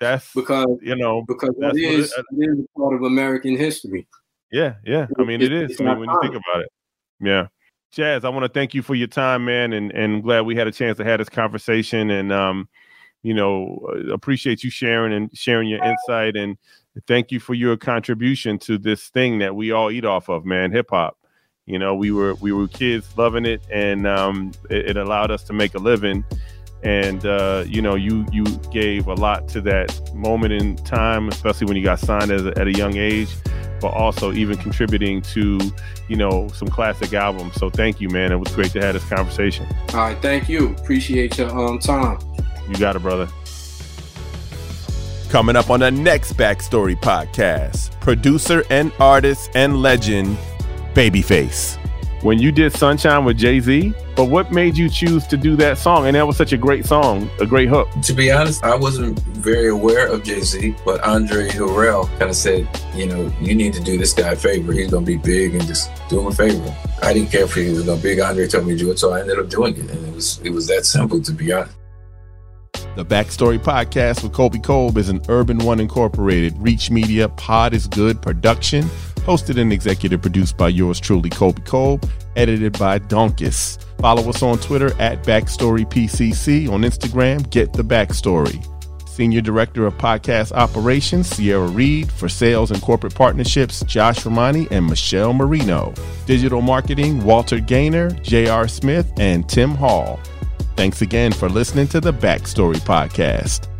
Speaker 2: That's
Speaker 3: because
Speaker 2: you know
Speaker 3: because it is, it, it is part of American history.
Speaker 2: Yeah, yeah. I mean, it is. I mean, when you think about it, yeah. Jaz, I want to thank you for your time, man, and and glad we had a chance to have this conversation, and um, you know, uh, appreciate you sharing and sharing your insight, and thank you for your contribution to this thing that we all eat off of, man, hip hop. You know, we were we were kids loving it, and um, it, it allowed us to make a living. And uh, you know, you you gave a lot to that moment in time, especially when you got signed as a, at a young age but also even contributing to, you know, some classic albums. So thank you, man. It was great to have this conversation.
Speaker 3: All right, thank you. Appreciate your um time.
Speaker 2: You got it, brother.
Speaker 5: Coming up on the next Backstory podcast, producer and artist and legend, Babyface
Speaker 2: when you did Sunshine with Jay Z, but what made you choose to do that song? And that was such a great song, a great hook.
Speaker 6: To be honest, I wasn't very aware of Jay Z, but Andre Harrell kind of said, you know, you need to do this guy a favor. He's going to be big and just do him a favor. I didn't care if he was going to be big. Andre told me to do it, so I ended up doing it. And it was, it was that simple, to be honest.
Speaker 5: The Backstory Podcast with Colby Colb is an Urban One Incorporated, Reach Media, Pod is Good production hosted and executive produced by yours truly, Colby Colb, edited by Donkus. Follow us on Twitter at BackstoryPCC, on Instagram, Get the Backstory. Senior Director of Podcast Operations, Sierra Reed. For sales and corporate partnerships, Josh Romani and Michelle Marino. Digital marketing, Walter Gaynor, J.R. Smith, and Tim Hall. Thanks again for listening to the Backstory Podcast.